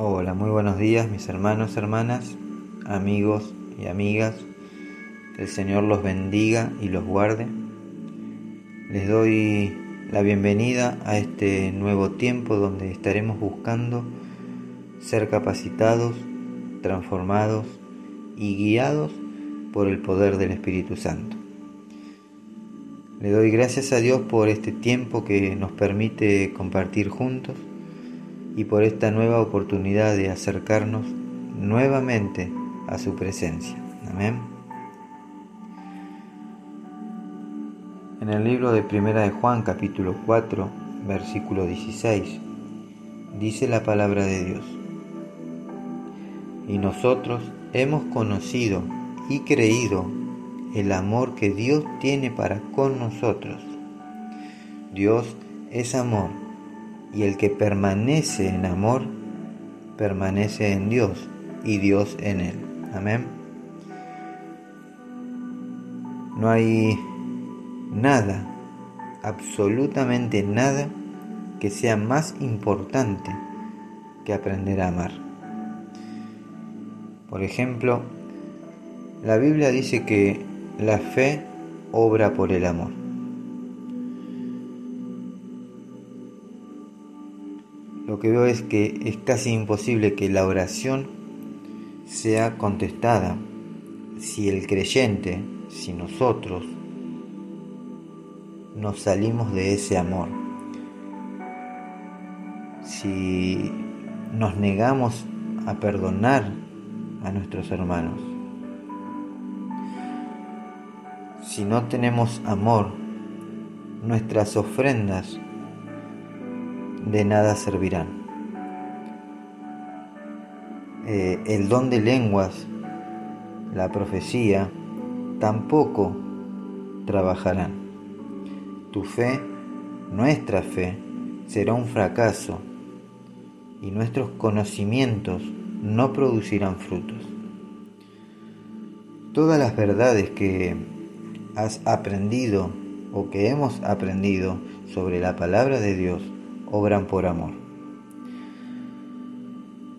Hola, muy buenos días mis hermanos, hermanas, amigos y amigas. Que el Señor los bendiga y los guarde. Les doy la bienvenida a este nuevo tiempo donde estaremos buscando ser capacitados, transformados y guiados por el poder del Espíritu Santo. Le doy gracias a Dios por este tiempo que nos permite compartir juntos y por esta nueva oportunidad de acercarnos nuevamente a su presencia. Amén. En el libro de Primera de Juan capítulo 4 versículo 16 dice la palabra de Dios. Y nosotros hemos conocido y creído el amor que Dios tiene para con nosotros. Dios es amor y el que permanece en amor, permanece en Dios y Dios en él. Amén. No hay nada, absolutamente nada, que sea más importante que aprender a amar. Por ejemplo, la Biblia dice que la fe obra por el amor. Lo que veo es que es casi imposible que la oración sea contestada si el creyente, si nosotros nos salimos de ese amor. Si nos negamos a perdonar a nuestros hermanos. Si no tenemos amor, nuestras ofrendas de nada servirán. Eh, el don de lenguas, la profecía, tampoco trabajarán. Tu fe, nuestra fe, será un fracaso y nuestros conocimientos no producirán frutos. Todas las verdades que has aprendido o que hemos aprendido sobre la palabra de Dios obran por amor.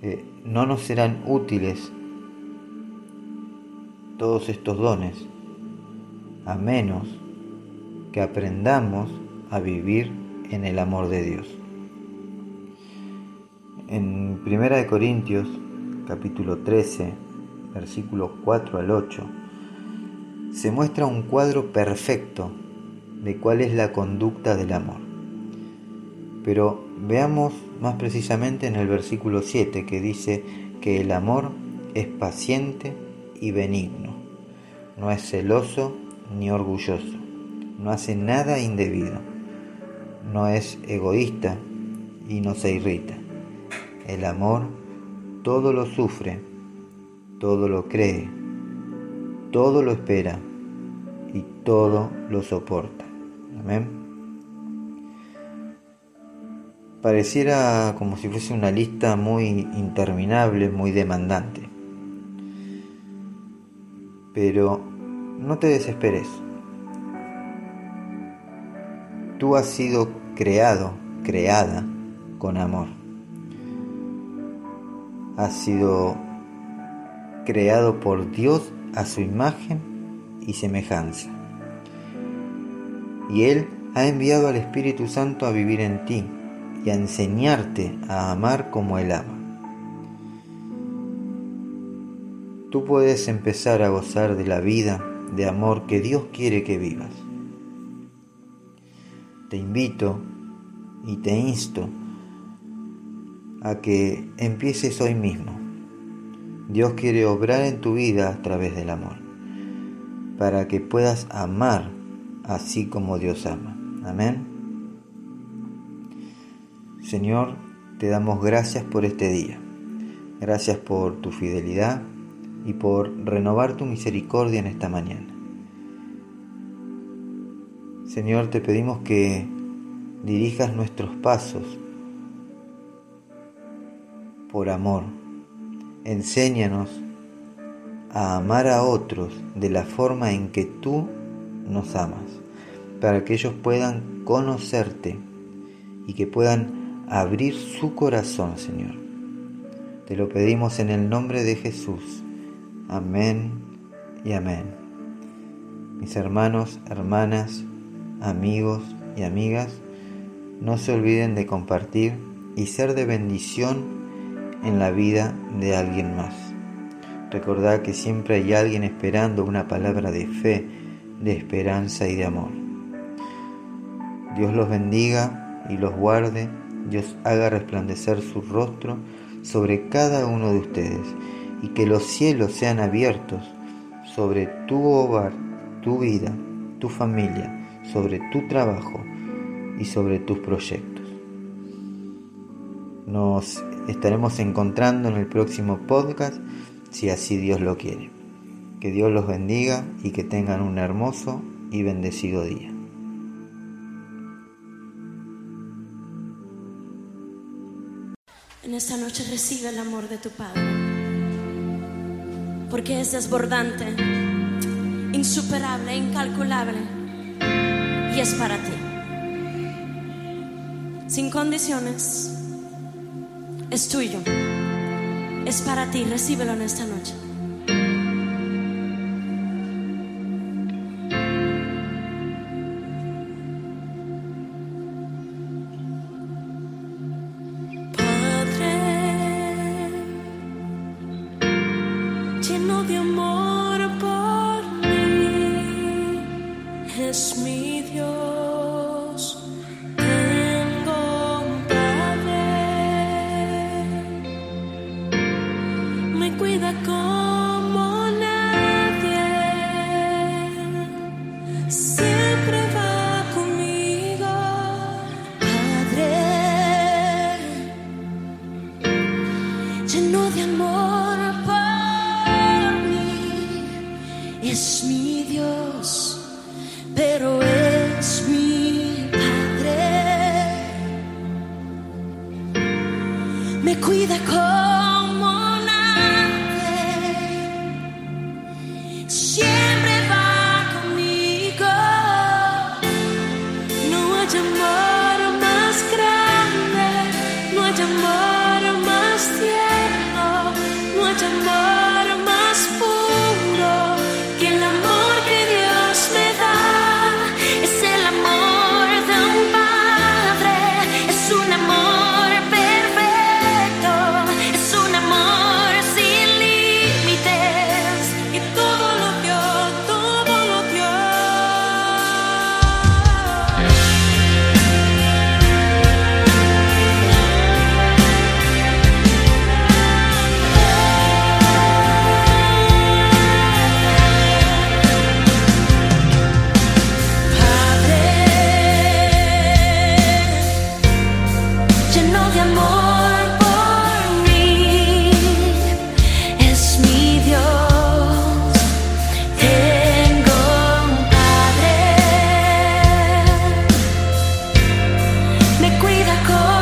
Eh, no nos serán útiles todos estos dones a menos que aprendamos a vivir en el amor de Dios. En 1 Corintios capítulo 13, versículos 4 al 8, se muestra un cuadro perfecto de cuál es la conducta del amor. Pero veamos más precisamente en el versículo 7 que dice que el amor es paciente y benigno, no es celoso ni orgulloso, no hace nada indebido, no es egoísta y no se irrita. El amor todo lo sufre, todo lo cree, todo lo espera y todo lo soporta. Amén. Pareciera como si fuese una lista muy interminable, muy demandante. Pero no te desesperes. Tú has sido creado, creada con amor. Has sido creado por Dios a su imagen y semejanza. Y Él ha enviado al Espíritu Santo a vivir en ti y a enseñarte a amar como Él ama. Tú puedes empezar a gozar de la vida de amor que Dios quiere que vivas. Te invito y te insto a que empieces hoy mismo. Dios quiere obrar en tu vida a través del amor, para que puedas amar así como Dios ama. Amén. Señor, te damos gracias por este día. Gracias por tu fidelidad y por renovar tu misericordia en esta mañana. Señor, te pedimos que dirijas nuestros pasos por amor. Enséñanos a amar a otros de la forma en que tú nos amas, para que ellos puedan conocerte y que puedan abrir su corazón, Señor, Te lo pedimos en el nombre de Jesús. Amén y amén. Mis hermanos, hermanas, amigos y amigas, no se olviden de compartir y ser de bendición en la vida de alguien más. Recordad que siempre hay alguien esperando una palabra de fe, de esperanza y de amor. Dios los bendiga y los guarde, Dios haga resplandecer su rostro sobre cada uno de ustedes y que los cielos sean abiertos sobre tu hogar, tu vida, tu familia, sobre tu trabajo y sobre tus proyectos. Nos estaremos encontrando en el próximo podcast si así Dios lo quiere. Que Dios los bendiga y que tengan un hermoso y bendecido día. En esta noche recibe el amor de tu Padre, porque es desbordante, insuperable, incalculable, y es para ti. Sin condiciones, es tuyo, es para ti, recíbelo en esta noche. Cuida como nadie, siempre va conmigo, Padre lleno de amor por mí. Es mi Dios, pero es mi Padre. Me cuida como Go.